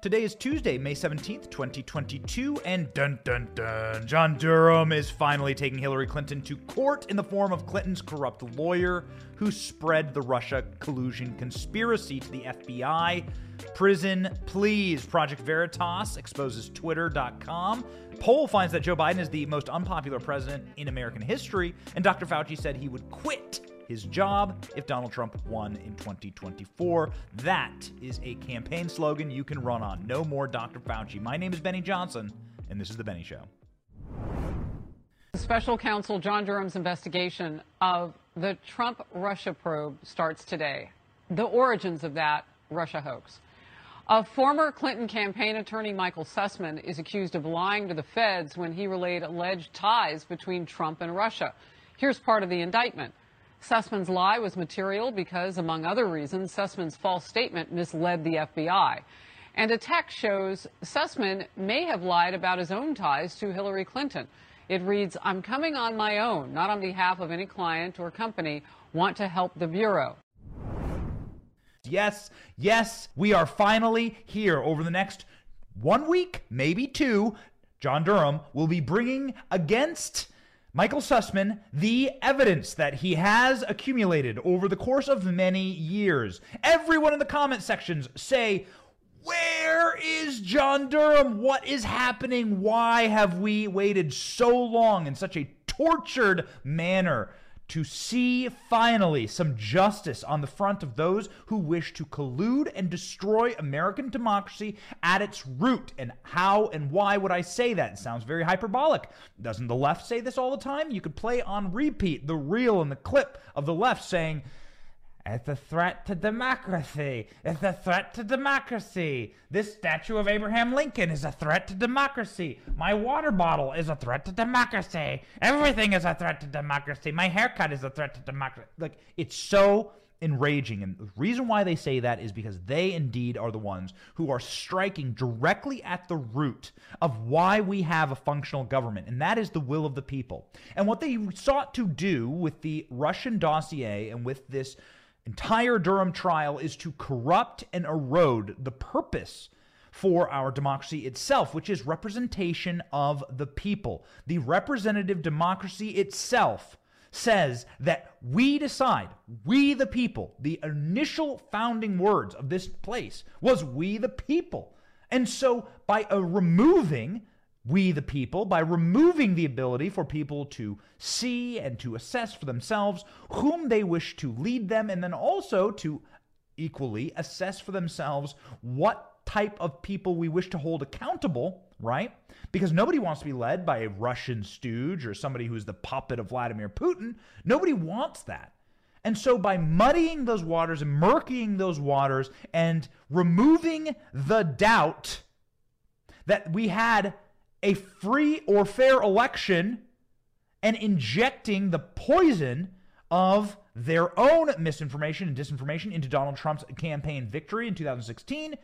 Today is Tuesday, May 17th, 2022, and dun dun dun, John Durham is finally taking Hillary Clinton to court in the form of Clinton's corrupt lawyer who spread the Russia collusion conspiracy to the FBI. Prison, please. Project Veritas exposes Twitter.com. Poll finds that Joe Biden is the most unpopular president in American history, and Dr. Fauci said he would quit his job if Donald Trump won in 2024. That is a campaign slogan you can run on. No more Dr. Fauci. My name is Benny Johnson, and this is The Benny Show. Special counsel John Durham's investigation of the Trump Russia probe starts today. The origins of that Russia hoax. A former Clinton campaign attorney, Michael Sussman, is accused of lying to the feds when he relayed alleged ties between Trump and Russia. Here's part of the indictment. Sussman's lie was material because, among other reasons, Sussman's false statement misled the FBI. And a text shows Sussman may have lied about his own ties to Hillary Clinton. It reads, I'm coming on my own, not on behalf of any client or company, want to help the Bureau. Yes, yes, we are finally here over the next one week, maybe two. John Durham will be bringing against Michael Sussman the evidence that he has accumulated over the course of many years. Everyone in the comment sections say, where is John Durham? What is happening? Why have we waited so long in such a tortured manner to see finally some justice on the front of those who wish to collude and destroy American democracy at its root. And how and why would I say that? It sounds very hyperbolic. Doesn't the left say this all the time? You could play on repeat the reel and the clip of the left saying, it's a threat to democracy. It's a threat to democracy. This statue of Abraham Lincoln is a threat to democracy. My water bottle is a threat to democracy. Everything is a threat to democracy. My haircut is a threat to democracy. Like, it's so enraging. And the reason why they say that is because they indeed are the ones who are striking directly at the root of why we have a functional government, and that is the will of the people. And what they sought to do with the Russian dossier and with this entire Durham trial is to corrupt and erode the purpose for our democracy itself, which is representation of the people. The representative democracy itself says that we decide, we the people, the initial founding words of this place was we the people. And so by uh, removing we the people by removing the ability for people to see and to assess for themselves whom they wish to lead them, and then also to equally assess for themselves what type of people we wish to hold accountable, right? Because nobody wants to be led by a Russian stooge or somebody who's the puppet of Vladimir Putin. Nobody wants that. And so, by muddying those waters and murkying those waters and removing the doubt that we had a free or fair election and injecting the poison of their own misinformation and disinformation into Donald Trump's campaign victory in 2016.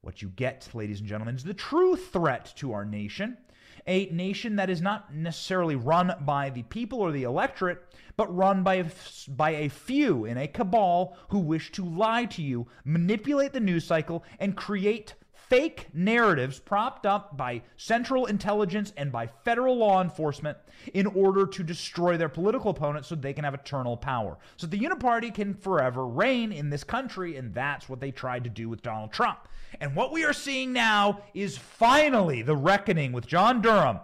What you get, ladies and gentlemen, is the true threat to our nation. A nation that is not necessarily run by the people or the electorate, but run by a, by a few in a cabal who wish to lie to you, manipulate the news cycle, and create fake narratives propped up by central intelligence and by federal law enforcement in order to destroy their political opponents so they can have eternal power. So the Uniparty can forever reign in this country, and that's what they tried to do with Donald Trump. And what we are seeing now is finally the reckoning with John Durham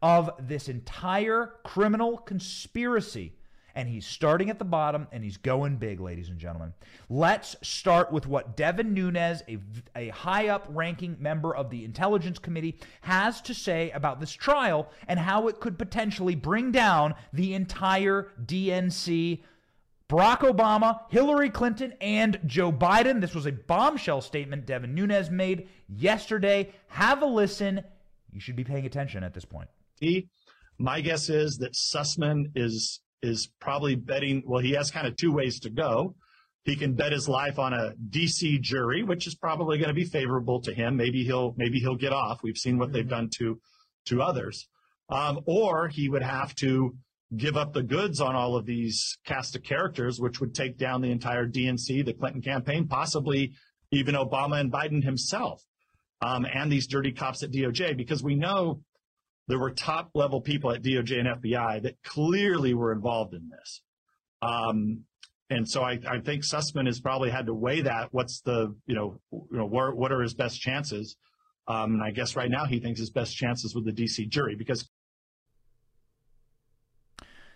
of this entire criminal conspiracy and he's starting at the bottom and he's going big, ladies and gentlemen. Let's start with what Devin Nunes, a, a high up ranking member of the Intelligence Committee, has to say about this trial and how it could potentially bring down the entire DNC. Barack Obama, Hillary Clinton, and Joe Biden. This was a bombshell statement Devin Nunes made yesterday. Have a listen. You should be paying attention at this point. My guess is that Sussman is is probably betting, well, he has kind of two ways to go. He can bet his life on a DC jury, which is probably going to be favorable to him. Maybe he'll maybe he'll get off. We've seen what they've mm-hmm. done to to others. Um, or he would have to give up the goods on all of these cast of characters, which would take down the entire DNC, the Clinton campaign, possibly even Obama and Biden himself. um, and these dirty cops at DOJ because we know there were top level people at DOJ and FBI that clearly were involved in this. Um, and so I, I, think Sussman has probably had to weigh that. What's the, you know, you know, where, what are his best chances? Um, and I guess right now he thinks his best chances with the DC jury because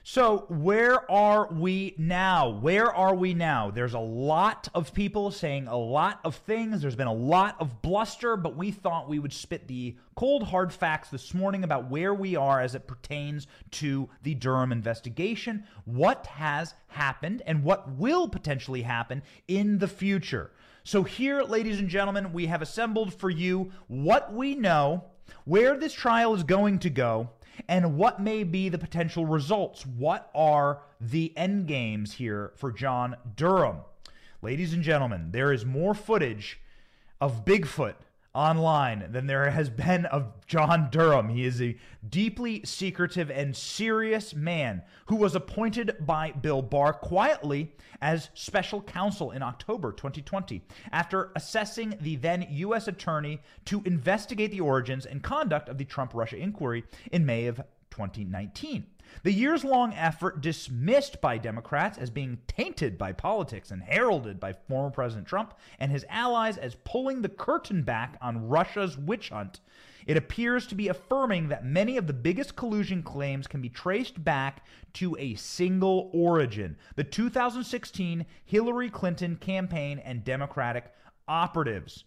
so, where are we now? Where are we now? There's a lot of people saying a lot of things. There's been a lot of bluster, but we thought we would spit the cold, hard facts this morning about where we are as it pertains to the Durham investigation, what has happened, and what will potentially happen in the future. So, here, ladies and gentlemen, we have assembled for you what we know, where this trial is going to go and what may be the potential results. What are the end games here for John Durham? Ladies and gentlemen, there is more footage of Bigfoot online than there has been of John Durham. He is a deeply secretive and serious man who was appointed by Bill Barr quietly as special counsel in October 2020 after assessing the then U.S. attorney to investigate the origins and conduct of the Trump Russia inquiry in May of 2019. The years long effort, dismissed by Democrats as being tainted by politics and heralded by former President Trump and his allies as pulling the curtain back on Russia's witch hunt, it appears to be affirming that many of the biggest collusion claims can be traced back to a single origin the 2016 Hillary Clinton campaign and Democratic operatives.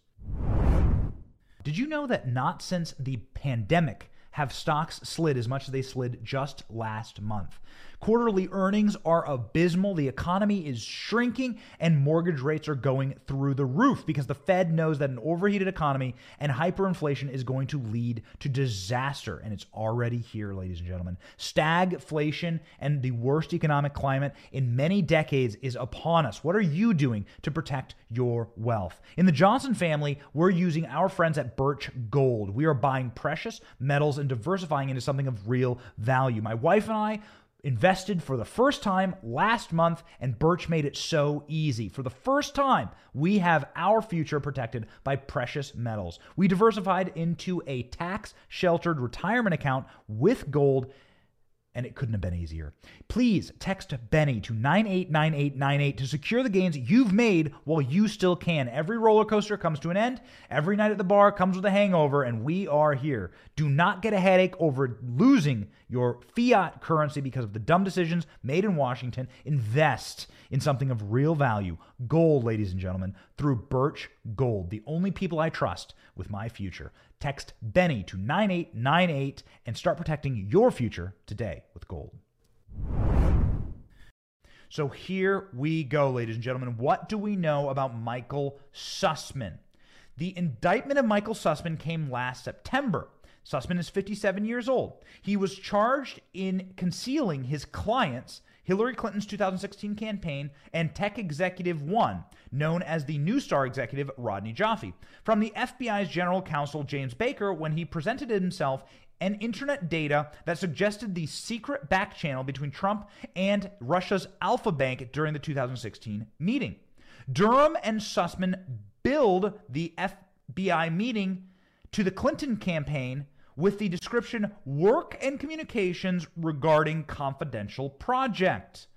Did you know that not since the pandemic have stocks slid as much as they slid just last month. Quarterly earnings are abysmal. The economy is shrinking and mortgage rates are going through the roof because the Fed knows that an overheated economy and hyperinflation is going to lead to disaster. And it's already here, ladies and gentlemen. Stagflation and the worst economic climate in many decades is upon us. What are you doing to protect your wealth? In the Johnson family, we're using our friends at Birch Gold. We are buying precious metals and diversifying into something of real value. My wife and I invested for the first time last month, and Birch made it so easy. For the first time, we have our future protected by precious metals. We diversified into a tax sheltered retirement account with gold and it couldn't have been easier. Please text Benny to 989898 to secure the gains you've made while you still can. Every roller coaster comes to an end. Every night at the bar comes with a hangover, and we are here. Do not get a headache over losing your fiat currency because of the dumb decisions made in Washington. Invest in something of real value. Gold, ladies and gentlemen, through Birch Gold, the only people I trust with my future. Text Benny to 9898 and start protecting your future today with gold. So here we go, ladies and gentlemen. What do we know about Michael Sussman? The indictment of Michael Sussman came last September. Sussman is 57 years old. He was charged in concealing his client's Hillary Clinton's 2016 campaign, and tech executive one, known as the Neustar executive Rodney Joffe, from the FBI's general counsel James Baker when he presented himself and internet data that suggested the secret back channel between Trump and Russia's Alfa Bank during the 2016 meeting. Durham and Sussman billed the FBI meeting to the Clinton campaign with the description work and communications regarding confidential project.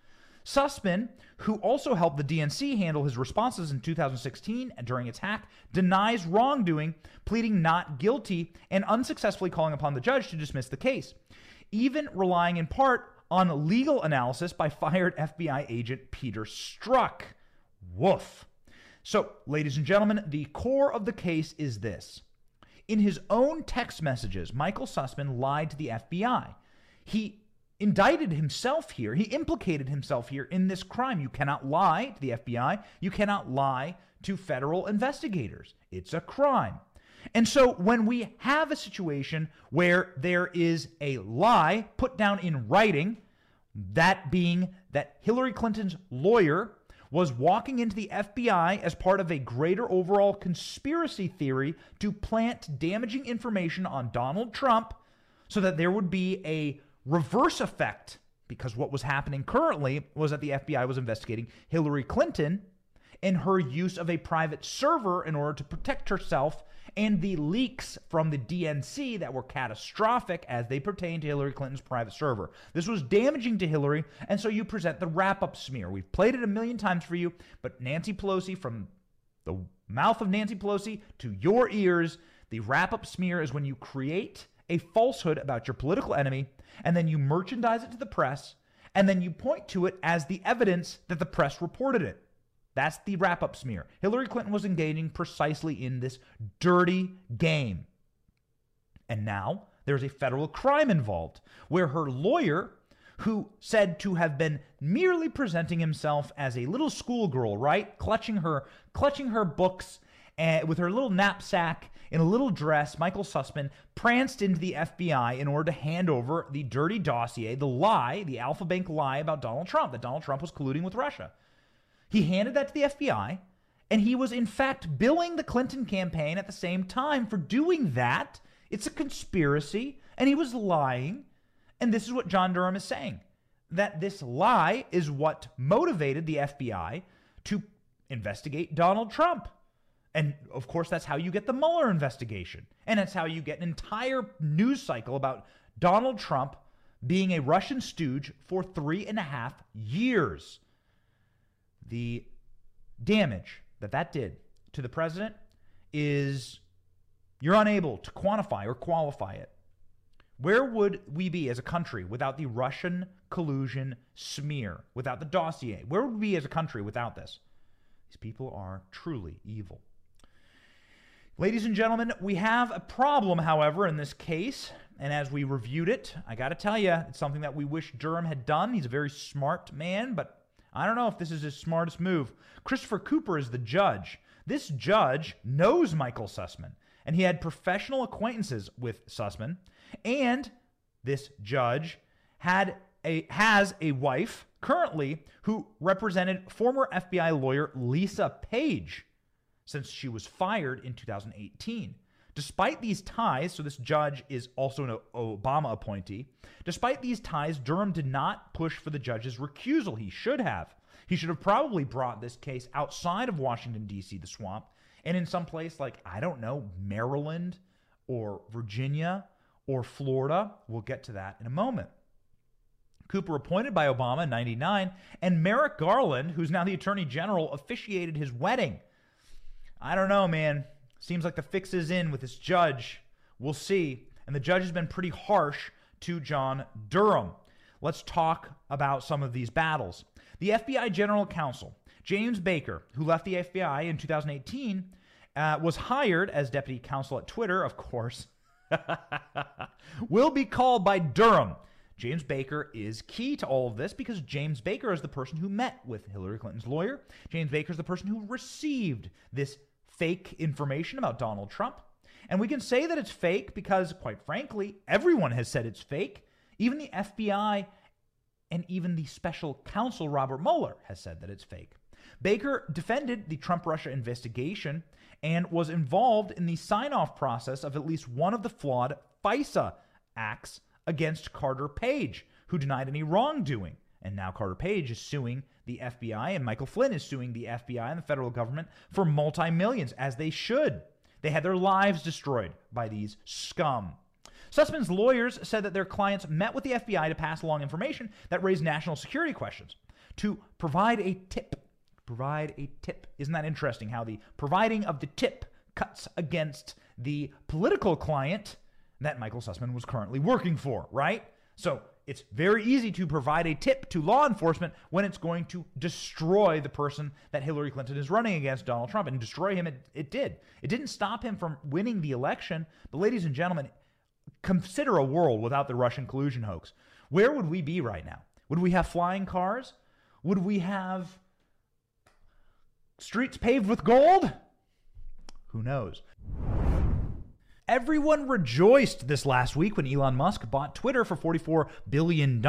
Sussman, who also helped the DNC handle his responses in 2016 during its hack, denies wrongdoing, pleading not guilty, and unsuccessfully calling upon the judge to dismiss the case, even relying in part on legal analysis by fired FBI agent Peter Strzok. Woof. So, ladies and gentlemen, the core of the case is this. In his own text messages, Michael Sussman lied to the FBI. He indicted himself here. He implicated himself here in this crime. You cannot lie to the FBI. You cannot lie to federal investigators. It's a crime. And so when we have a situation where there is a lie put down in writing, that being that Hillary Clinton's lawyer was walking into the FBI as part of a greater overall conspiracy theory to plant damaging information on Donald Trump so that there would be a reverse effect. Because what was happening currently was that the FBI was investigating Hillary Clinton and her use of a private server in order to protect herself and the leaks from the DNC that were catastrophic as they pertain to Hillary Clinton's private server. This was damaging to Hillary, and so you present the wrap up smear. We've played it a million times for you, but Nancy Pelosi, from the mouth of Nancy Pelosi to your ears, the wrap up smear is when you create a falsehood about your political enemy and then you merchandise it to the press and then you point to it as the evidence that the press reported it. That's the wrap up smear. Hillary Clinton was engaging precisely in this dirty game. And now there's a federal crime involved where her lawyer, who said to have been merely presenting himself as a little schoolgirl, right? Clutching her clutching her books and with her little knapsack in a little dress, Michael Sussman pranced into the FBI in order to hand over the dirty dossier, the lie, the Alfa Bank lie about Donald Trump, that Donald Trump was colluding with Russia. He handed that to the FBI, and he was in fact billing the Clinton campaign at the same time for doing that. It's a conspiracy, and he was lying. And this is what John Durham is saying that this lie is what motivated the FBI to investigate Donald Trump. And of course, that's how you get the Mueller investigation. And that's how you get an entire news cycle about Donald Trump being a Russian stooge for three and a half years. The damage that that did to the president is you're unable to quantify or qualify it. Where would we be as a country without the Russian collusion smear, without the dossier? Where would we be as a country without this? These people are truly evil. Ladies and gentlemen, we have a problem, however, in this case. And as we reviewed it, I got to tell you, it's something that we wish Durham had done. He's a very smart man, but I don't know if this is his smartest move. Christopher Cooper is the judge. This judge knows Michael Sussman, and he had professional acquaintances with Sussman. And this judge had a has a wife currently who represented former FBI lawyer Lisa Page since she was fired in 2018. Despite these ties, so this judge is also an Obama appointee, despite these ties, Durham did not push for the judge's recusal. He should have. He should have probably brought this case outside of Washington, D.C., the swamp, and in some place like, I don't know, Maryland or Virginia or Florida. We'll get to that in a moment. Cooper appointed by Obama in 99, and Merrick Garland, who's now the Attorney General, officiated his wedding. I don't know, man. Seems like the fix is in with this judge. We'll see. And the judge has been pretty harsh to John Durham. Let's talk about some of these battles. The FBI General Counsel, James Baker, who left the FBI in 2018, uh, was hired as deputy counsel at Twitter, of course, will be called by Durham. James Baker is key to all of this because James Baker is the person who met with Hillary Clinton's lawyer. James Baker is the person who received this fake information about Donald Trump. And we can say that it's fake because, quite frankly, everyone has said it's fake. Even the FBI and even the special counsel, Robert Mueller, has said that it's fake. Baker defended the Trump Russia investigation and was involved in the sign off process of at least one of the flawed FISA acts against Carter Page, who denied any wrongdoing. And now Carter Page is suing the FBI, and Michael Flynn is suing the FBI and the federal government for multi millions, as they should. They had their lives destroyed by these scum. Sussman's lawyers said that their clients met with the FBI to pass along information that raised national security questions, to provide a tip. Provide a tip. Isn't that interesting how the providing of the tip cuts against the political client that Michael Sussman was currently working for, right? So it's very easy to provide a tip to law enforcement when it's going to destroy the person that Hillary Clinton is running against, Donald Trump, and destroy him. It, it did. It didn't stop him from winning the election. But, ladies and gentlemen, consider a world without the Russian collusion hoax. Where would we be right now? Would we have flying cars? Would we have streets paved with gold? Who knows? Everyone rejoiced this last week when Elon Musk bought Twitter for $44 billion,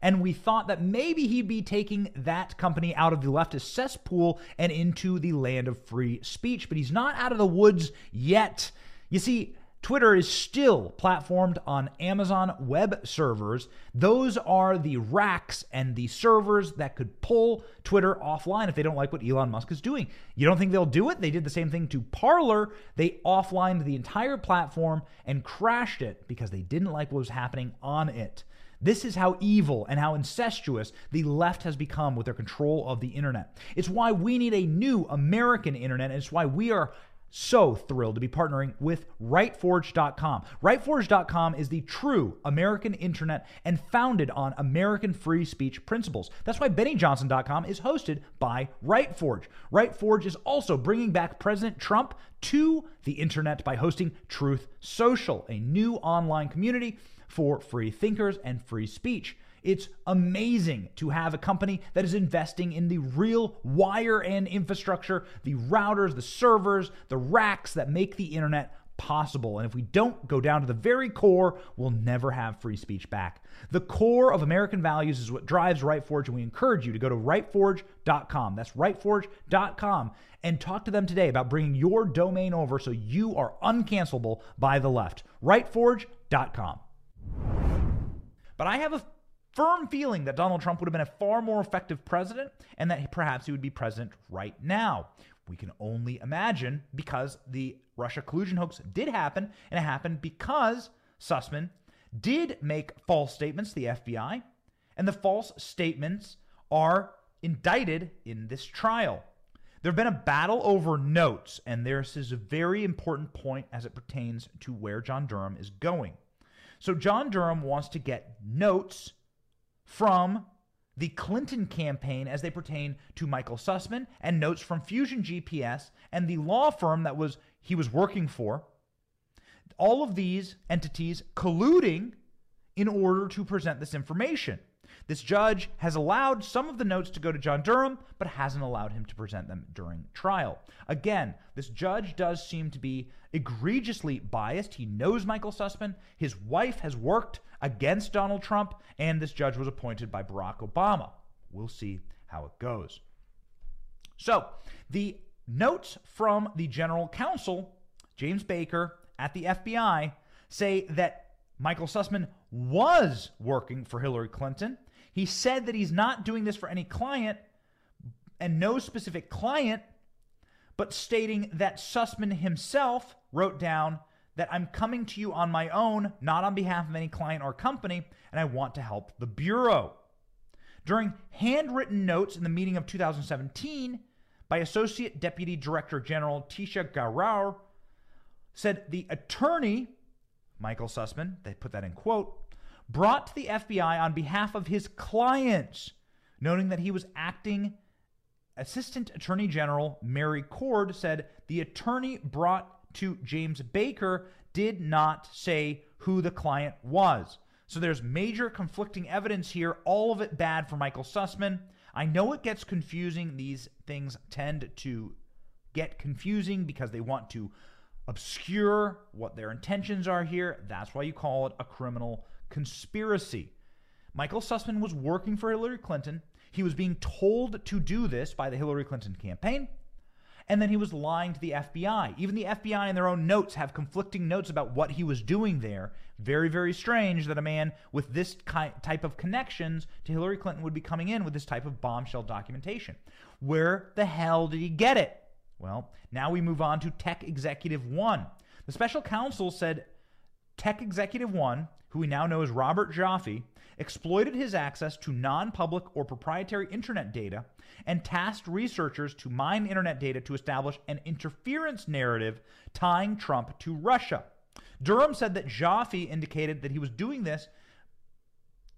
and we thought that maybe he'd be taking that company out of the leftist cesspool and into the land of free speech, but he's not out of the woods yet. You see, Twitter is still platformed on Amazon web servers. Those are the racks and the servers that could pull Twitter offline if they don't like what Elon Musk is doing. You don't think they'll do it? They did the same thing to Parler. They offlined the entire platform and crashed it because they didn't like what was happening on it. This is how evil and how incestuous the left has become with their control of the internet. It's why we need a new American internet, and it's why we are so thrilled to be partnering with rightforge.com. Rightforge.com is the true American internet and founded on American free speech principles. That's why BennyJohnson.com is hosted by Rightforge. Rightforge is also bringing back President Trump to the internet by hosting Truth Social, a new online community for free thinkers and free speech. It's amazing to have a company that is investing in the real wire and infrastructure, the routers, the servers, the racks that make the internet possible. And if we don't go down to the very core, we'll never have free speech back. The core of American values is what drives RightForge, and we encourage you to go to rightforge.com. That's rightforge.com and talk to them today about bringing your domain over so you are uncancelable by the left. Rightforge.com. But I have a firm feeling that Donald Trump would have been a far more effective president and that perhaps he would be president right now. We can only imagine because the Russia collusion hoax did happen, and it happened because Sussman did make false statements to the FBI, and the false statements are indicted in this trial. There have been a battle over notes, and this is a very important point as it pertains to where John Durham is going. So, John Durham wants to get notes from the Clinton campaign as they pertain to Michael Sussman and notes from Fusion GPS and the law firm that was he was working for. All of these entities colluding in order to present this information. This judge has allowed some of the notes to go to John Durham, but hasn't allowed him to present them during trial. Again, this judge does seem to be egregiously biased. He knows Michael Sussman. His wife has worked against Donald Trump, and this judge was appointed by Barack Obama. We'll see how it goes. So, the notes from the general counsel, James Baker, at the FBI say that Michael Sussman was working for Hillary Clinton he said that he's not doing this for any client and no specific client, but stating that Sussman himself wrote down that I'm coming to you on my own, not on behalf of any client or company, and I want to help the Bureau. During handwritten notes in the meeting of 2017 by Associate Deputy Director General Tisha Garar, said the attorney, Michael Sussman, they put that in quote, brought to the FBI on behalf of his clients, noting that he was acting. Assistant Attorney General Mary McCord said the attorney brought to James Baker did not say who the client was. So there's major conflicting evidence here, all of it bad for Michael Sussman. I know it gets confusing. These things tend to get confusing because they want to obscure what their intentions are here. That's why you call it a criminal conspiracy. Michael Sussman was working for Hillary Clinton. He was being told to do this by the Hillary Clinton campaign. And then he was lying to the FBI. Even the FBI in their own notes have conflicting notes about what he was doing there. Very, very strange that a man with this type of connections to Hillary Clinton would be coming in with this type of bombshell documentation. Where the hell did he get it? Well, now we move on to Tech Executive One. The special counsel said Tech Executive One who we now know as Robert Joffe, exploited his access to non public or proprietary internet data and tasked researchers to mine internet data to establish an interference narrative tying Trump to Russia. Durham said that Joffe indicated that he was doing this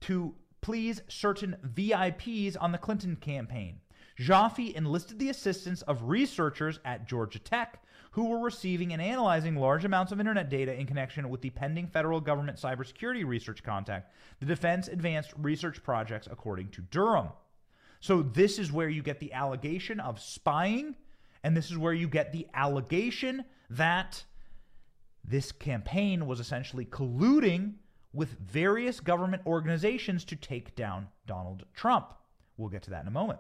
to please certain VIPs on the Clinton campaign. Joffe enlisted the assistance of researchers at Georgia Tech who were receiving and analyzing large amounts of internet data in connection with the pending federal government cybersecurity research contact, the Defense Advanced Research Projects, according to Durham. So, this is where you get the allegation of spying, and this is where you get the allegation that this campaign was essentially colluding with various government organizations to take down Donald Trump. We'll get to that in a moment.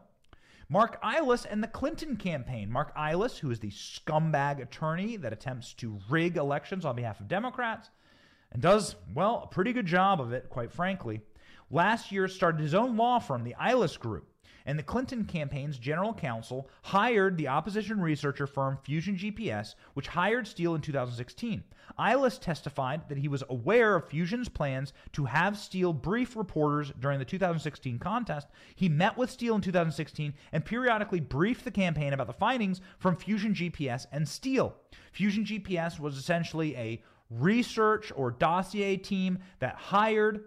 Marc Elias and the Clinton campaign. Marc Elias, who is the scumbag attorney that attempts to rig elections on behalf of Democrats and does, well, a pretty good job of it, quite frankly, last year started his own law firm, the Elias Group and the Clinton campaign's general counsel hired the opposition researcher firm Fusion GPS, which hired Steele in 2016. Elias testified that he was aware of Fusion's plans to have Steele brief reporters during the 2016 contest. He met with Steele in 2016 and periodically briefed the campaign about the findings from Fusion GPS and Steele. Fusion GPS was essentially a research or dossier team that hired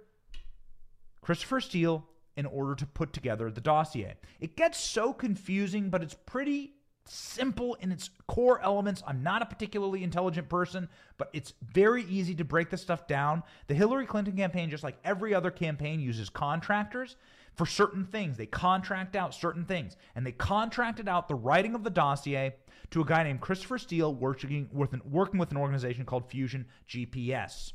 Christopher Steele in order to put together the dossier. It gets so confusing, but it's pretty simple in its core elements. I'm not a particularly intelligent person, but it's very easy to break this stuff down. The Hillary Clinton campaign, just like every other campaign, uses contractors for certain things. They contract out certain things, and they contracted out the writing of the dossier to a guy named Christopher Steele working with an, working with an organization called Fusion GPS.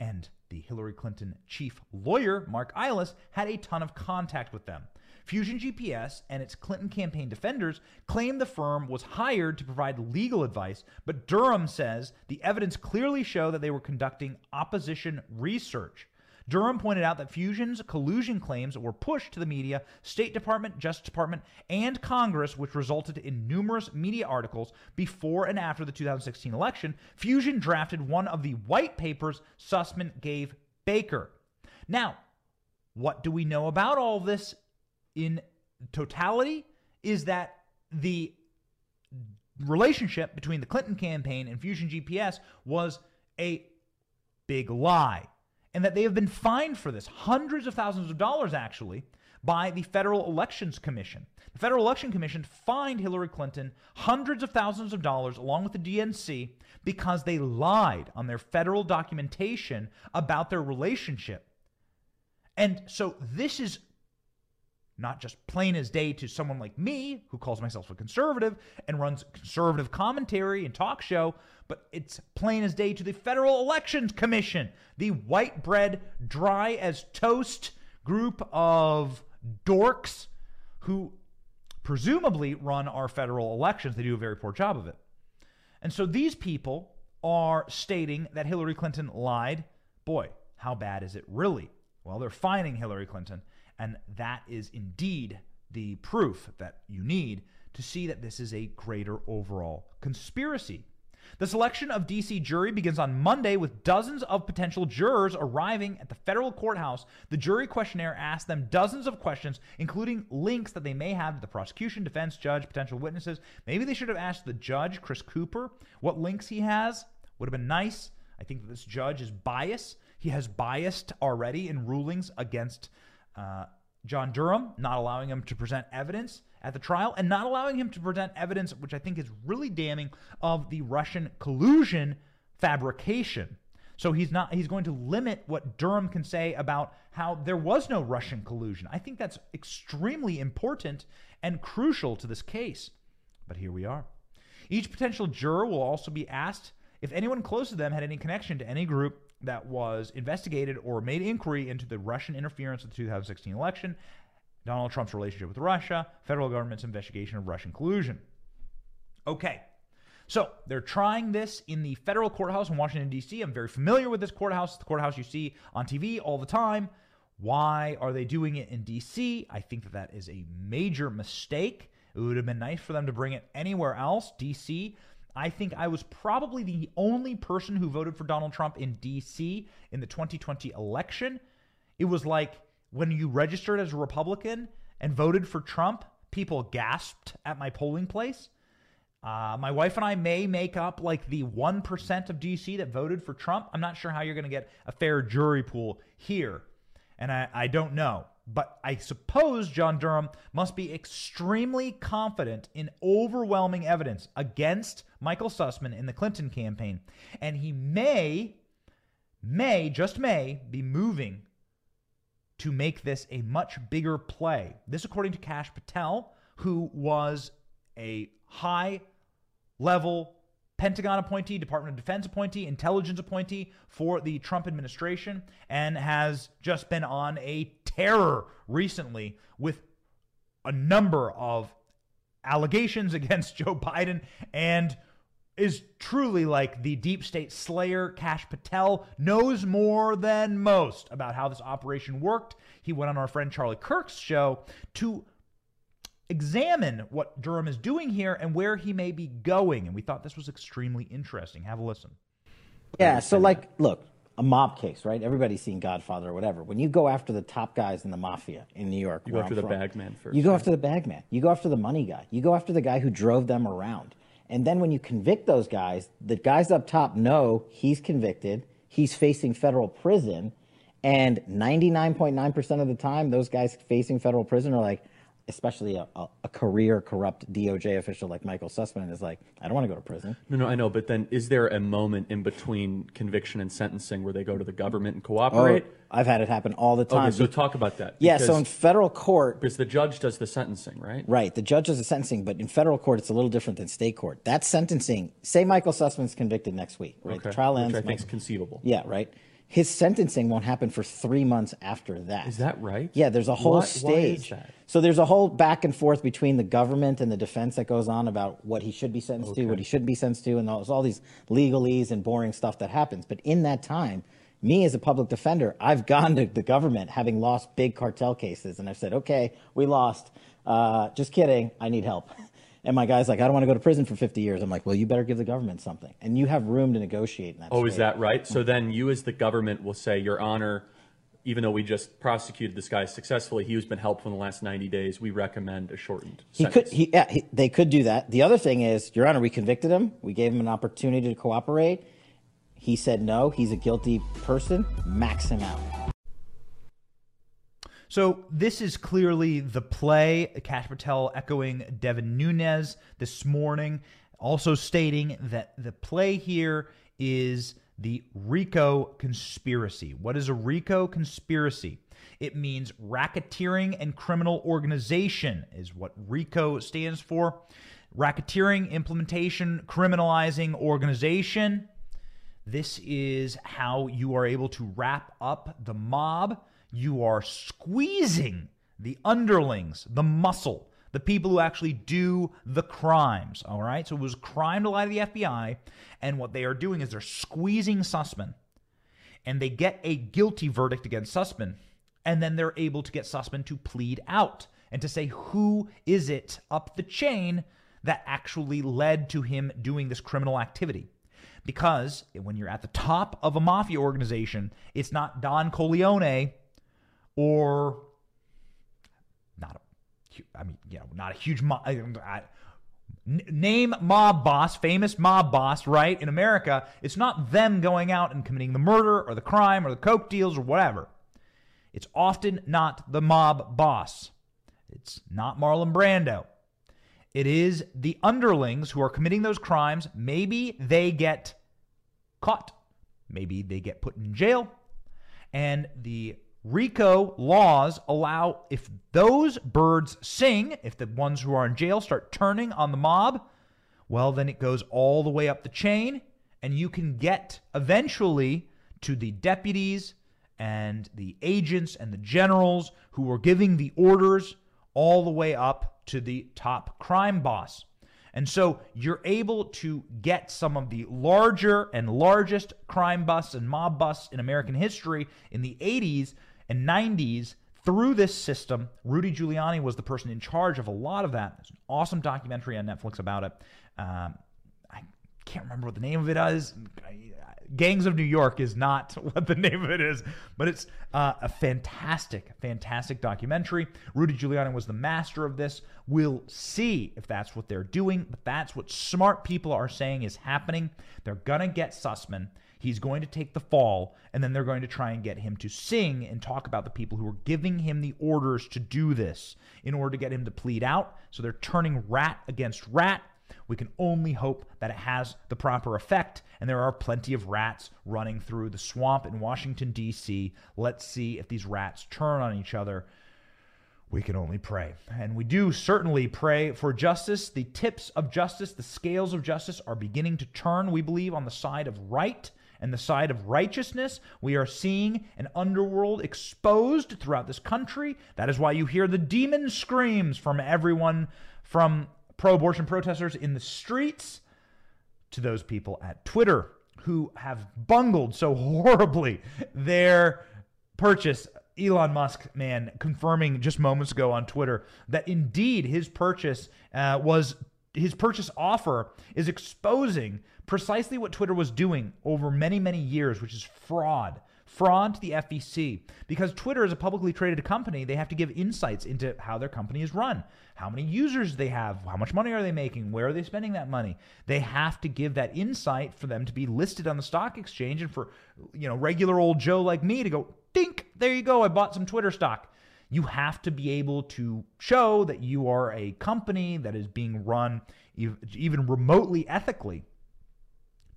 And the Hillary Clinton chief lawyer, Marc Elias, had a ton of contact with them. Fusion GPS and its Clinton campaign defenders claim the firm was hired to provide legal advice, but Durham says the evidence clearly show that they were conducting opposition research. Durham pointed out that Fusion's collusion claims were pushed to the media, State Department, Justice Department, and Congress, which resulted in numerous media articles before and after the 2016 election. Fusion drafted one of the white papers Sussman gave Baker. Now, what do we know about all this in totality? Is that the relationship between the Clinton campaign and Fusion GPS was a big lie and that they have been fined for this, hundreds of thousands of dollars actually, by the Federal Elections Commission. The Federal Election Commission fined Hillary Clinton hundreds of thousands of dollars along with the DNC because they lied on their federal documentation about their relationship. And so this is not just plain as day to someone like me, who calls myself a conservative and runs conservative commentary and talk show, but it's plain as day to the Federal Elections Commission, the white bread, dry as toast group of dorks who presumably run our federal elections. They do a very poor job of it. And so these people are stating that Hillary Clinton lied. Boy, how bad is it really? Well, they're fining Hillary Clinton, and that is indeed the proof that you need to see that this is a greater overall conspiracy. The selection of DC jury begins on Monday with dozens of potential jurors arriving at the federal courthouse. The jury questionnaire asks them dozens of questions, including links that they may have to the prosecution, defense, judge, potential witnesses. Maybe they should have asked the judge, Chris Cooper, what links he has. Would have been nice. I think that this judge is biased. He has biased already in rulings against uh, John Durham, not allowing him to present evidence at the trial and not allowing him to present evidence, which I think is really damning, of the Russian collusion fabrication. So he's not he's going to limit what Durham can say about how there was no Russian collusion. I think that's extremely important and crucial to this case. But here we are. Each potential juror will also be asked if anyone close to them had any connection to any group that was investigated or made inquiry into the Russian interference with the 2016 election, Donald Trump's relationship with Russia, federal government's investigation of Russian collusion. Okay. So they're trying this in the federal courthouse in Washington, D.C. I'm very familiar with this courthouse, the courthouse you see on TV all the time. Why are they doing it in D.C.? I think that that is a major mistake. It would have been nice for them to bring it anywhere else. D.C. I think I was probably the only person who voted for Donald Trump in D.C. in the 2020 election. It was like when you registered as a Republican and voted for Trump, people gasped at my polling place. Uh, my wife and I may make up like the 1% of DC that voted for Trump. I'm not sure how you're going to get a fair jury pool here. And I, I don't know. But I suppose John Durham must be extremely confident in overwhelming evidence against Michael Sussman in the Clinton campaign. And he may, may, just may, be moving to make this a much bigger play. This, according to Kash Patel, who was a high level Pentagon appointee, Department of Defense appointee, intelligence appointee for the Trump administration, and has just been on a terror recently with a number of allegations against Joe Biden and is truly like the deep state slayer. Kash Patel knows more than most about how this operation worked. He went on our friend Charlie Kirk's show to examine what Durham is doing here and where he may be going. And we thought this was extremely interesting. Have a listen. Yeah, so like, look, a mob case, right? Everybody's seen Godfather or whatever. When you go after the top guys in the mafia in New York, You go after I'm the from, bagman first, You go right? after the bagman. You go after the money guy. You go after the guy who drove them around. And then when you convict those guys, the guys up top know he's convicted. He's facing federal prison. And 99.9% of the time, those guys facing federal prison are like, especially a, a, career corrupt DOJ official like Michael Sussman is like, I don't want to go to prison. No, no, I know, but then is there a moment in between conviction and sentencing where they go to the government and cooperate? Oh, I've had it happen all the time. okay, so talk about that. yeah, so in federal court, because the judge does the sentencing, right? Right. The judge does the sentencing, but in federal court, it's a little different than state court. That sentencing, say Michael Sussman's convicted next week, right? Okay, The trial which ends. I think is conceivable. Yeah, right. His sentencing won't happen for three months after that. Is that right? Yeah, there's a whole is stage. that? So there's a whole back and forth between the government and the defense that goes on about what he should be sentenced to, what he shouldn't be sentenced to, and there's all these legalese and boring stuff that happens. But in that time, me as a public defender, I've gone to the government having lost big cartel cases, and I've said, okay, we lost. Uh, just kidding. I need help. And my guy's like, I don't want to go to prison for 50 years. I'm like, well, you better give the government something. And you have room to negotiate in that Oh, is that right? So then you, as the government, will say, Your Honor, even though we just prosecuted this guy successfully, he has been helpful in the last 90 days. We recommend a shortened He sentence. could, he, yeah, he, they could do that. The other thing is, Your Honor, we convicted him. We gave him an opportunity to cooperate. He said no. He's a guilty person. Max him out. So this is clearly the play. Kash Patel echoing Devin Nunes this morning, also stating that the play here is the RICO conspiracy. What is a RICO conspiracy? It means racketeering and criminal organization is what RICO stands for. Racketeering, implementation, criminalizing organization. This is how you are able to wrap up the mob. You are squeezing the underlings, the muscle, the people who actually do the crimes. All right. So it was crime to lie to the FBI. And what they are doing is they're squeezing Sussman and they get a guilty verdict against Sussman. And then they're able to get Sussman to plead out and to say, who is it up the chain that actually led to him doing this criminal activity? Because when you're at the top of a mafia organization, it's not Don Corleone or not a, I mean, you know, not a huge mob. Name mob boss, famous mob boss, right? In America, it's not them going out and committing the murder or the crime or the coke deals or whatever. It's often not the mob boss. It's not Marlon Brando. It is the underlings who are committing those crimes. Maybe they get caught. Maybe they get put in jail. And the RICO laws allow if those birds sing, if the ones who are in jail start turning on the mob, well, then it goes all the way up the chain, and you can get eventually to the deputies and the agents and the generals who were giving the orders all the way up to the top crime boss. And so you're able to get some of the larger and largest crime busts and mob busts in American history in the 80s and 90s through this system. Rudy Giuliani was the person in charge of a lot of that. There's an awesome documentary on Netflix about it. Um, I can't remember what the name of it is. Gangs of New York is not what the name of it is, but it's uh, a fantastic, fantastic documentary. Rudy Giuliani was the master of this. We'll see if that's what they're doing, but that's what smart people are saying is happening. They're going to get Sussman. He's going to take the fall, and then they're going to try and get him to sing and talk about the people who are giving him the orders to do this in order to get him to plead out. So they're turning rat against rat. We can only hope that it has the proper effect, and there are plenty of rats running through the swamp in Washington, D.C. Let's see if these rats turn on each other. We can only pray. And we do certainly pray for justice. The tips of justice, the scales of justice are beginning to turn, we believe, on the side of right and the side of righteousness. We are seeing an underworld exposed throughout this country. That is why you hear the demon screams from everyone from pro abortion protesters in the streets to those people at Twitter who have bungled so horribly their purchase. Elon Musk, man, confirming just moments ago on Twitter that indeed his purchase uh, was his purchase offer is exposing precisely what Twitter was doing over many, many years, which is fraud. Fraud to the FEC. Because Twitter is a publicly traded company, they have to give insights into how their company is run, how many users they have, how much money are they making, where are they spending that money. They have to give that insight for them to be listed on the stock exchange and for you know regular old Joe like me to go, dink, there you go, I bought some Twitter stock you have to be able to show that you are a company that is being run even remotely ethically.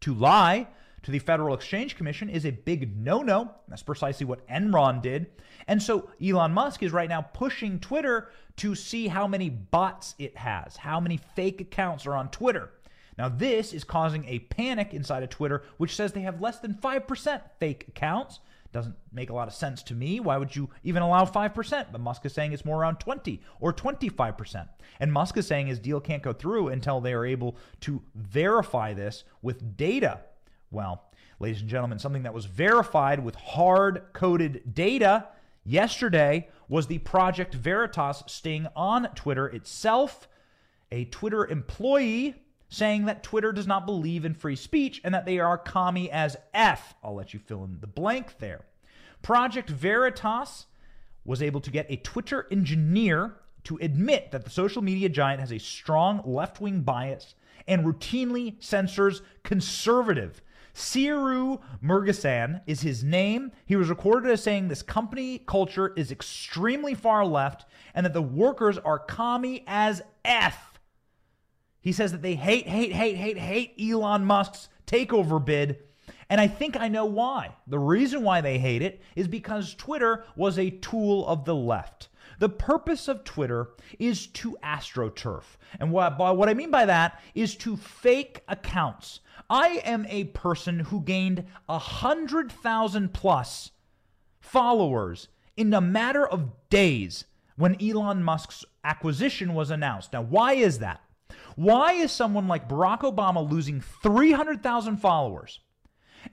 To lie to the Federal Exchange Commission is a big no no. That's precisely what Enron did. And so Elon Musk is right now pushing Twitter to see how many bots it has, how many fake accounts are on Twitter. Now, this is causing a panic inside of Twitter, which says they have less than 5% fake accounts. Doesn't make a lot of sense to me. Why would you even allow 5%? But Musk is saying it's more around 20 or 25%. And Musk is saying his deal can't go through until they are able to verify this with data. Well, ladies and gentlemen, something that was verified with hard coded data yesterday was the Project Veritas sting on Twitter itself. A Twitter employee saying that Twitter does not believe in free speech and that they are commie as F. I'll let you fill in the blank there. Project Veritas was able to get a Twitter engineer to admit that the social media giant has a strong left wing bias and routinely censors conservative. Siru Murugesan is his name. He was recorded as saying this company culture is extremely far left and that the workers are commie as F. He says that they hate, hate, hate, hate, hate Elon Musk's takeover bid. And I think I know why. The reason why they hate it is because Twitter was a tool of the left. The purpose of Twitter is to astroturf. And what, what I mean by that is to fake accounts. I am a person who gained a 100,000 plus followers in a matter of days when Elon Musk's acquisition was announced. Now, why is that? Why is someone like Barack Obama losing 300,000 followers?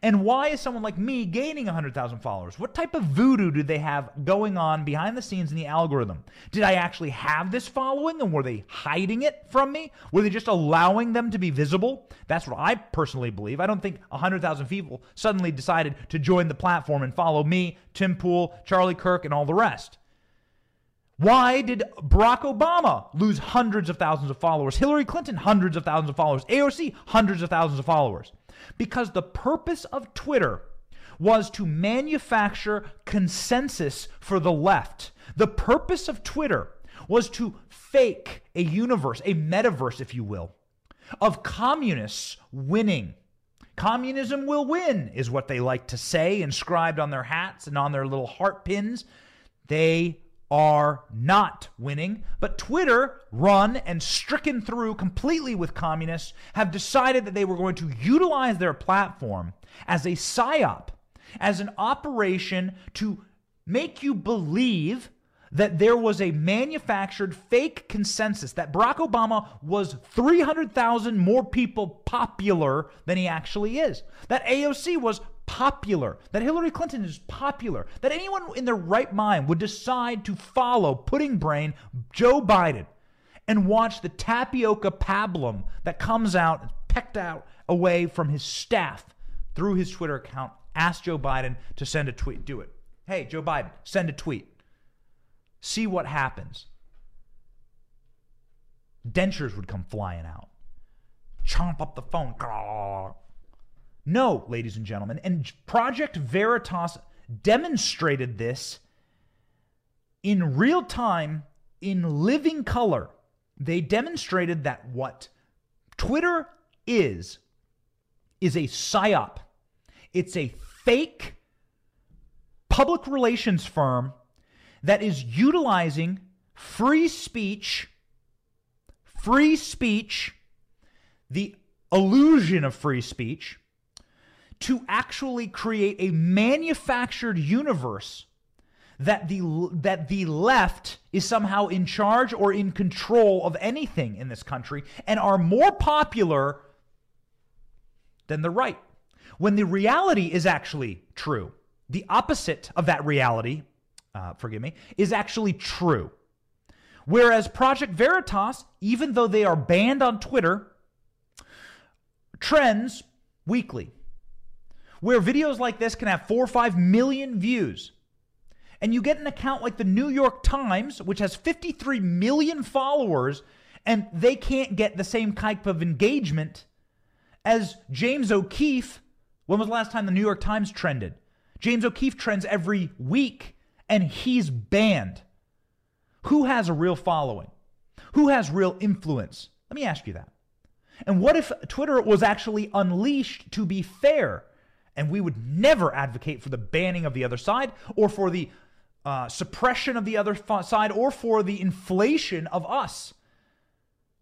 And why is someone like me gaining 100,000 followers? What type of voodoo did they have going on behind the scenes in the algorithm? Did I actually have this following and were they hiding it from me? Were they just allowing them to be visible? That's what I personally believe. I don't think 100,000 people suddenly decided to join the platform and follow me, Tim Pool, Charlie Kirk, and all the rest. Why did Barack Obama lose hundreds of thousands of followers? Hillary Clinton, hundreds of thousands of followers. AOC, hundreds of thousands of followers. Because the purpose of Twitter was to manufacture consensus for the left. The purpose of Twitter was to fake a universe, a metaverse, if you will, of communists winning. Communism will win, is what they like to say, inscribed on their hats and on their little heart pins. They are not winning, but Twitter, run and stricken through completely with communists, have decided that they were going to utilize their platform as a psyop, as an operation to make you believe that there was a manufactured fake consensus that Barack Obama was 300,000 more people popular than he actually is. That AOC was popular, that Hillary Clinton is popular, that anyone in their right mind would decide to follow pudding brain Joe Biden and watch the tapioca pablum that comes out, pecked out away from his staff through his Twitter account, ask Joe Biden to send a tweet. Do it. Hey, Joe Biden, send a tweet. See what happens. Dentures would come flying out. Chomp up the phone. No, ladies and gentlemen. And Project Veritas demonstrated this in real time, in living color. They demonstrated that what Twitter is, is a psyop. It's a fake public relations firm that is utilizing free speech, free speech, the illusion of free speech to actually create a manufactured universe that the that the left is somehow in charge or in control of anything in this country and are more popular than the right. When the reality is actually true the opposite of that reality uh, forgive me is actually true. Whereas project veritas even though they are banned on twitter trends weekly where videos like this can have four or five million views and you get an account like the New York Times, which has 53 million followers, and they can't get the same type of engagement as James O'Keefe. When was the last time the New York Times trended? James O'Keefe trends every week, and he's banned. Who has a real following? Who has real influence? Let me ask you that. And what if Twitter was actually unleashed to be fair? And we would never advocate for the banning of the other side or for the uh, suppression of the other side or for the inflation of us.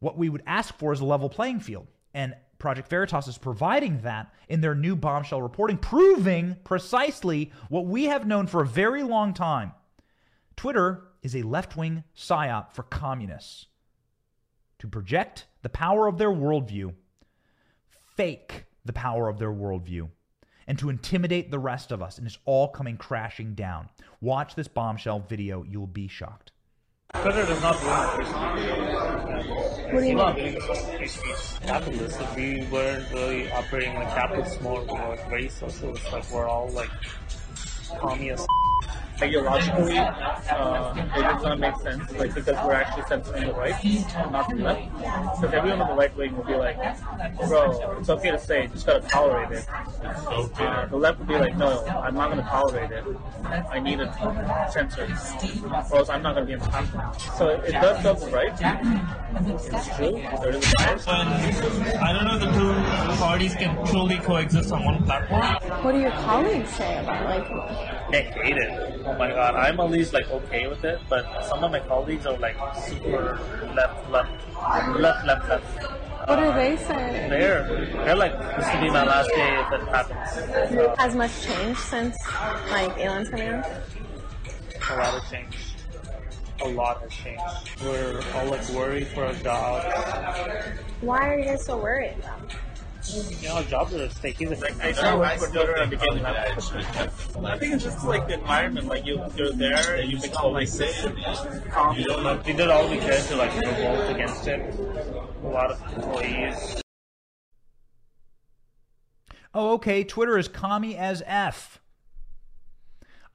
What we would ask for is a level playing field. And Project Veritas is providing that in their new bombshell reporting, proving precisely what we have known for a very long time. Twitter is a left wing psyop for communists to project the power of their worldview, fake the power of their worldview and to intimidate the rest of us. And it's all coming crashing down. Watch this bombshell video. You'll be shocked. Twitter does not free speech. What do you not doing free If we weren't really operating like capitalists more, we were very socialist. Like we're all like communist ideologically, uh, it does not make sense, like because we're actually censoring the right, not the left. Because everyone on the right wing will be like, "Bro, it's okay to say, just gotta tolerate it." Uh, the left will be like, "No, I'm not gonna tolerate it. I need a censor, or else I'm not gonna be in the platform." So it does help the right. It's true. There is a bias. I don't know if the two parties can truly coexist on one platform. What do your colleagues say about like? They hate it oh my god, I'm at least like okay with it, but some of my colleagues are like super left, left, left, left, left. What are they uh, saying? They're they're like this will be my last day if it happens. So. Has much changed since like Elon's coming on? A lot has changed. A lot has changed. We're all like worried for our jobs. Why are you guys so worried? You know, jobs are at stake. He's a like, I started working for Twitter and became I think it's just like the environment, like you, you're there and you become like this. Um, you know, we did all we could to like revolt against it. A lot of employees. Oh, okay. Twitter is commie as F.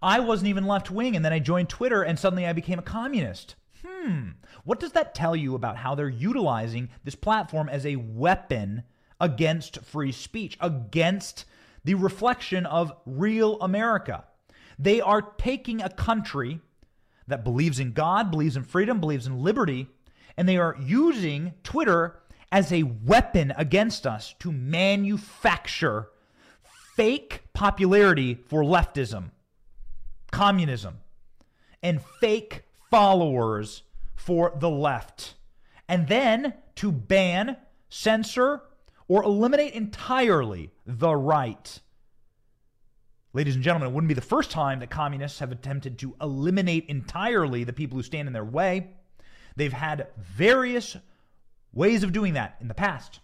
I wasn't even left wing, and then I joined Twitter, and suddenly I became a communist. Hmm. What does that tell you about how they're utilizing this platform as a weapon against free speech, against the reflection of real America. They are taking a country that believes in God, believes in freedom, believes in liberty, and they are using Twitter as a weapon against us to manufacture fake popularity for leftism, communism, and fake followers for the left. And then to ban, censor, or eliminate entirely the right. Ladies and gentlemen, it wouldn't be the first time that communists have attempted to eliminate entirely the people who stand in their way. They've had various ways of doing that in the past.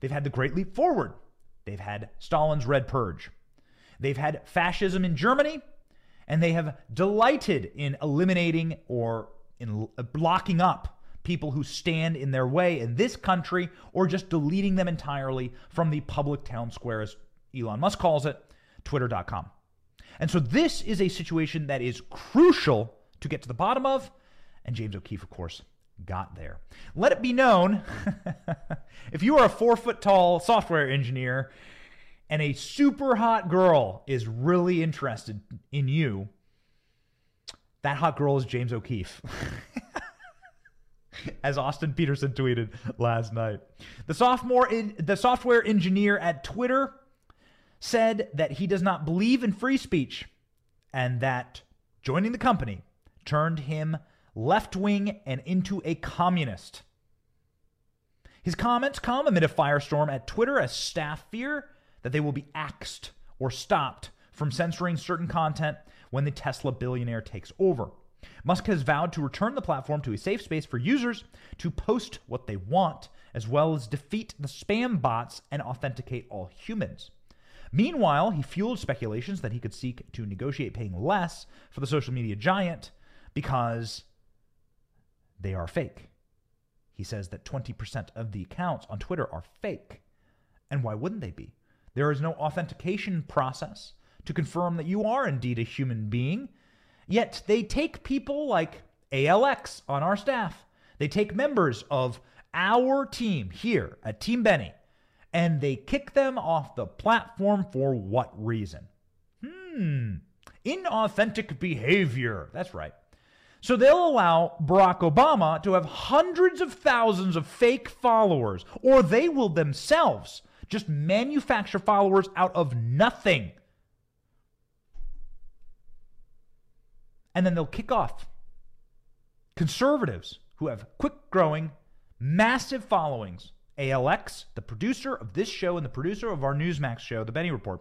They've had the Great Leap Forward, they've had Stalin's Red Purge, they've had fascism in Germany, and they have delighted in eliminating or in blocking up people who stand in their way in this country or just deleting them entirely from the public town square, as Elon Musk calls it, twitter.com. And so this is a situation that is crucial to get to the bottom of. And James O'Keefe, of course, got there. Let it be known if you are a four foot tall software engineer and a super hot girl is really interested in you, that hot girl is James O'Keefe. as Austin Petersen tweeted last night. The sophomore in, the software engineer at Twitter said that he does not believe in free speech and that joining the company turned him left-wing and into a communist. His comments come amid a firestorm at Twitter as staff fear that they will be axed or stopped from censoring certain content when the Tesla billionaire takes over. Musk has vowed to return the platform to a safe space for users to post what they want, as well as defeat the spam bots and authenticate all humans. Meanwhile, he fueled speculations that he could seek to negotiate paying less for the social media giant because they are fake. He says that 20% of the accounts on Twitter are fake. And why wouldn't they be? There is no authentication process to confirm that you are indeed a human being. Yet they take people like ALX on our staff. They take members of our team here at Team Benny and they kick them off the platform for what reason? Hmm, inauthentic behavior. That's right. So they'll allow Barack Obama to have hundreds of thousands of fake followers, or they will themselves just manufacture followers out of nothing. And then they'll kick off conservatives who have quick growing, massive followings. ALX, the producer of this show and the producer of our Newsmax show, The Benny Report,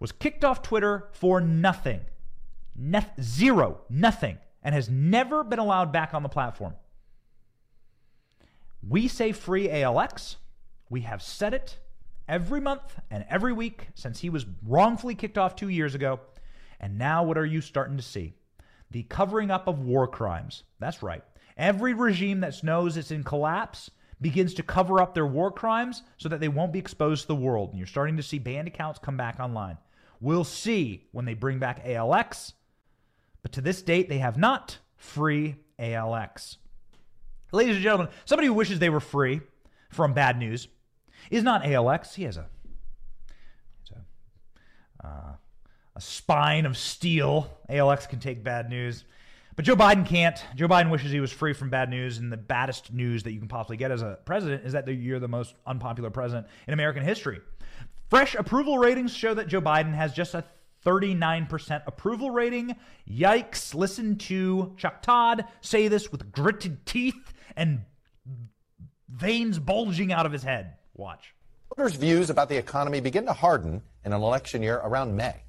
was kicked off Twitter for nothing. Zero, nothing and has never been allowed back on the platform. We say free ALX. We have said it every month and every week since he was wrongfully kicked off two years ago. And now, what are you starting to see? The covering up of war crimes. That's right. Every regime that knows it's in collapse begins to cover up their war crimes so that they won't be exposed to the world. And you're starting to see banned accounts come back online. We'll see when they bring back ALX but to this date, they have not free ALX. Ladies and gentlemen, somebody who wishes they were free from bad news is not ALX. He has a, a, uh, a spine of steel. ALX can take bad news. But Joe Biden can't. Joe Biden wishes he was free from bad news, and the baddest news that you can possibly get as a president is that you're the most unpopular president in American history. Fresh approval ratings show that Joe Biden has just a 39% approval rating. Yikes. Listen to Chuck Todd say this with gritted teeth and veins bulging out of his head. Watch. Voters' views about the economy begin to harden in an election year around May.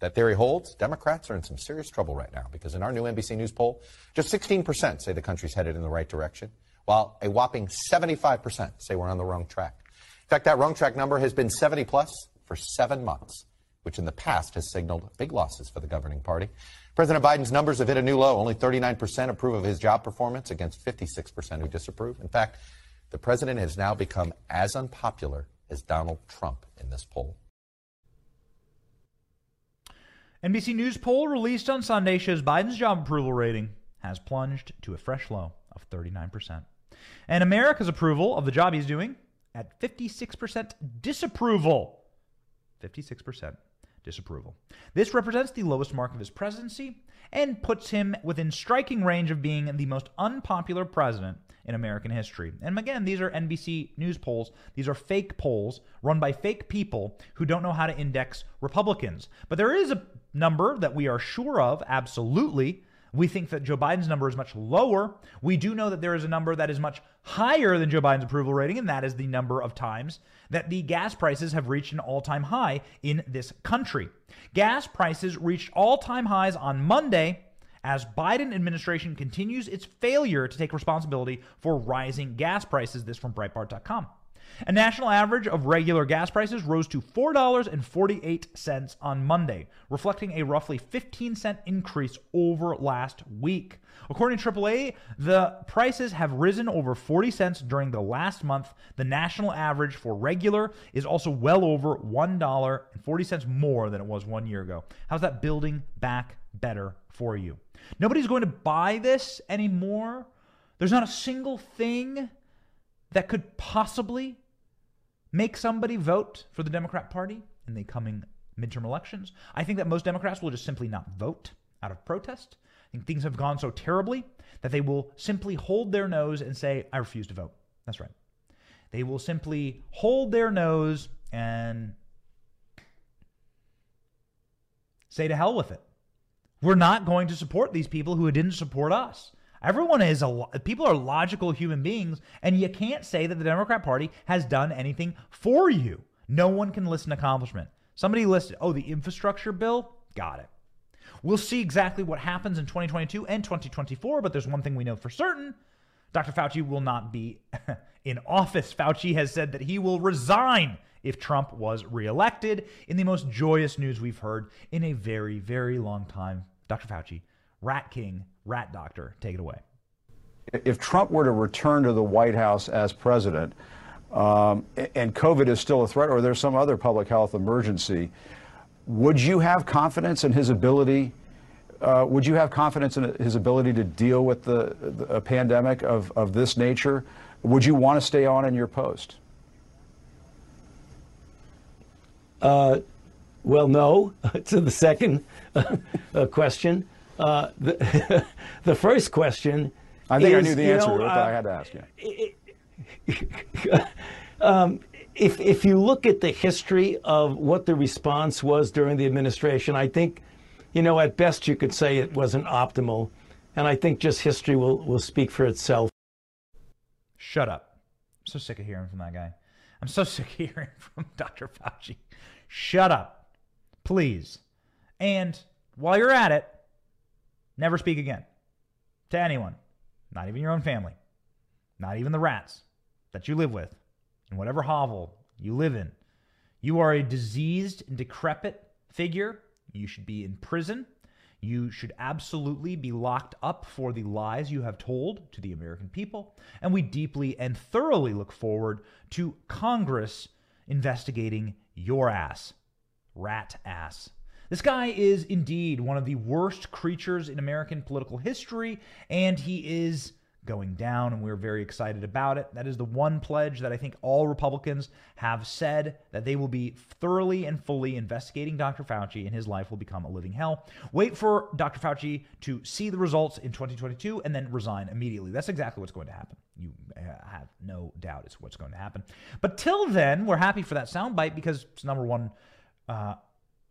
That theory holds. Democrats are in some serious trouble right now because in our new NBC News poll, just 16% say the country's headed in the right direction, while a whopping 75% say we're on the wrong track. In fact, that wrong track number has been 70 plus for seven months which in the past has signaled big losses for the governing party. President Biden's numbers have hit a new low. Only 39% approve of his job performance against 56% who disapprove. In fact, the president has now become as unpopular as Donald Trump in this poll. NBC News poll released on Sunday shows Biden's job approval rating has plunged to a fresh low of 39%. And America's approval of the job he's doing at 56% disapproval. 56% disapproval. This represents the lowest mark of his presidency and puts him within striking range of being the most unpopular president in American history. And again, these are NBC News polls. These are fake polls run by fake people who don't know how to index Republicans. But there is a number that we are sure of, absolutely, we think that Joe Biden's number is much lower. We do know that there is a number that is much higher than Joe Biden's approval rating, and that is the number of times that the gas prices have reached an all time high in this country. Gas prices reached all time highs on Monday as Biden administration continues its failure to take responsibility for rising gas prices. This from Breitbart.com. A national average of regular gas prices rose to $4.48 on Monday, reflecting a roughly 15 cent increase over last week. According to AAA, the prices have risen over 40 cents during the last month. The national average for regular is also well over $1.40 more than it was one year ago. How's that building back better for you? Nobody's going to buy this anymore. There's not a single thing that could possibly make somebody vote for the Democrat Party in the coming midterm elections. I think that most Democrats will just simply not vote out of protest. I think things have gone so terribly that they will simply hold their nose and say, I refuse to vote. That's right. They will simply hold their nose and say to hell with it. We're not going to support these people who didn't support us. Everyone is a people are logical human beings, and you can't say that the Democrat Party has done anything for you. No one can list an accomplishment. Somebody listed, oh, the infrastructure bill? Got it. We'll see exactly what happens in 2022 and 2024, but there's one thing we know for certain Dr. Fauci will not be in office. Fauci has said that he will resign if Trump was reelected in the most joyous news we've heard in a very, very long time. Dr. Fauci, Rat King, Rat Doctor, take it away. If Trump were to return to the White House as president, um, and COVID is still a threat, or there's some other public health emergency, would you have confidence in his ability? Uh, would you have confidence in his ability to deal with the, the a pandemic of, of this nature? Would you want to stay on in your post? Uh, well, no, to the second uh, question. Uh, the, the first question. I think is, I knew the answer know, to it, but I uh, had to ask you. um, if, if you look at the history of what the response was during the administration, I think, you know, at best you could say it wasn't optimal. And I think just history will, will speak for itself. Shut up. I'm so sick of hearing from that guy. I'm so sick of hearing from Dr. Fauci. Shut up. Please. And while you're at it, never speak again to anyone, not even your own family, not even the rats that you live with, in whatever hovel you live in. You are a diseased and decrepit figure. You should be in prison. You should absolutely be locked up for the lies you have told to the American people. And we deeply and thoroughly look forward to Congress investigating your ass. Rat ass. This guy is indeed one of the worst creatures in American political history, and he is going down, and we're very excited about it. That is the one pledge that I think all Republicans have said that they will be thoroughly and fully investigating Dr. Fauci, and his life will become a living hell. Wait for Dr. Fauci to see the results in 2022 and then resign immediately. That's exactly what's going to happen. You uh, have no doubt it's what's going to happen. But till then, we're happy for that soundbite because it's number one, uh,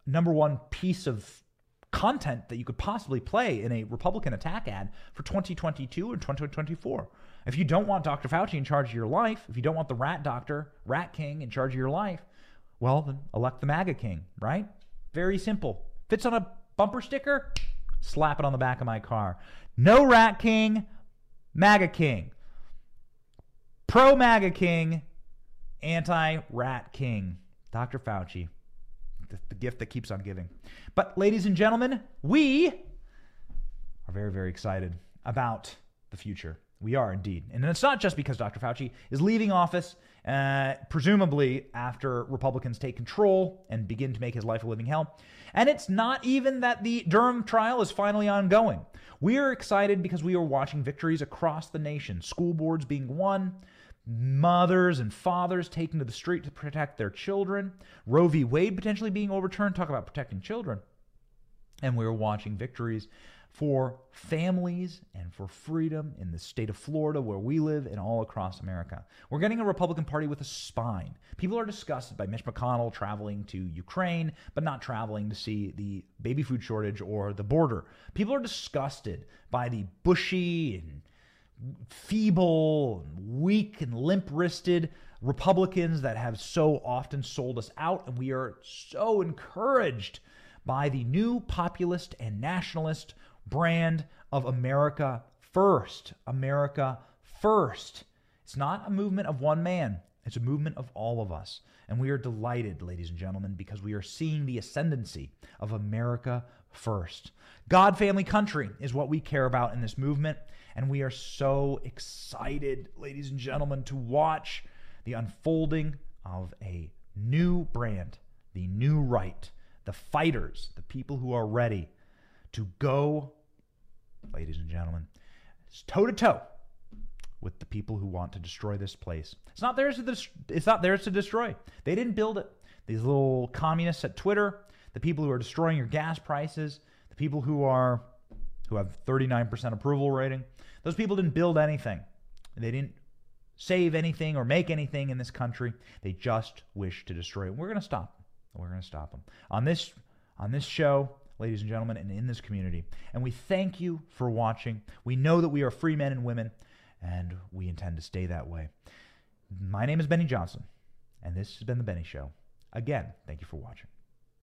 number one piece of content that you could possibly play in a Republican attack ad for 2022 and 2024. If you don't want Dr. Fauci in charge of your life, if you don't want the rat doctor, rat king in charge of your life, well, then elect the MAGA king, right? Very simple. Fits on a bumper sticker, slap it on the back of my car. No rat king, MAGA king. Pro MAGA king, anti rat king. Dr. Fauci the, the gift that keeps on giving. But, ladies and gentlemen, we are very, very excited about the future. We are indeed. And it's not just because Dr. Fauci is leaving office, uh, presumably after Republicans take control and begin to make his life a living hell. And it's not even that the Durham trial is finally ongoing. We are excited because we are watching victories across the nation, school boards being won, mothers and fathers taken to the street to protect their children, Roe v. Wade potentially being overturned. Talk about protecting children. And we are watching victories for families and for freedom in the state of Florida where we live and all across America. We're getting a Republican Party with a spine. People are disgusted by Mitch McConnell traveling to Ukraine, but not traveling to see the baby food shortage or the border. People are disgusted by the bushy and feeble, weak, and limp wristed Republicans that have so often sold us out. And we are so encouraged by the new populist and nationalist brand of America First. America First. It's not a movement of one man, it's a movement of all of us. And we are delighted, ladies and gentlemen, because we are seeing the ascendancy of America First. God, family, country is what we care about in this movement. And we are so excited, ladies and gentlemen, to watch the unfolding of a new brand, the new right, the fighters, the people who are ready to go, ladies and gentlemen, toe to toe with the people who want to destroy this place. It's not theirs to it's not theirs to destroy. They didn't build it. These little communists at Twitter, the people who are destroying your gas prices, the people who are who have 39% approval rating, those people didn't build anything. They didn't save anything or make anything in this country. They just wish to destroy it. We're going to stop them. We're going to stop them. On this on this show, ladies and gentlemen, and in this community. And we thank you for watching. We know that we are free men and women, and we intend to stay that way. My name is Benny Johnson, and this has been The Benny Show. Again, thank you for watching.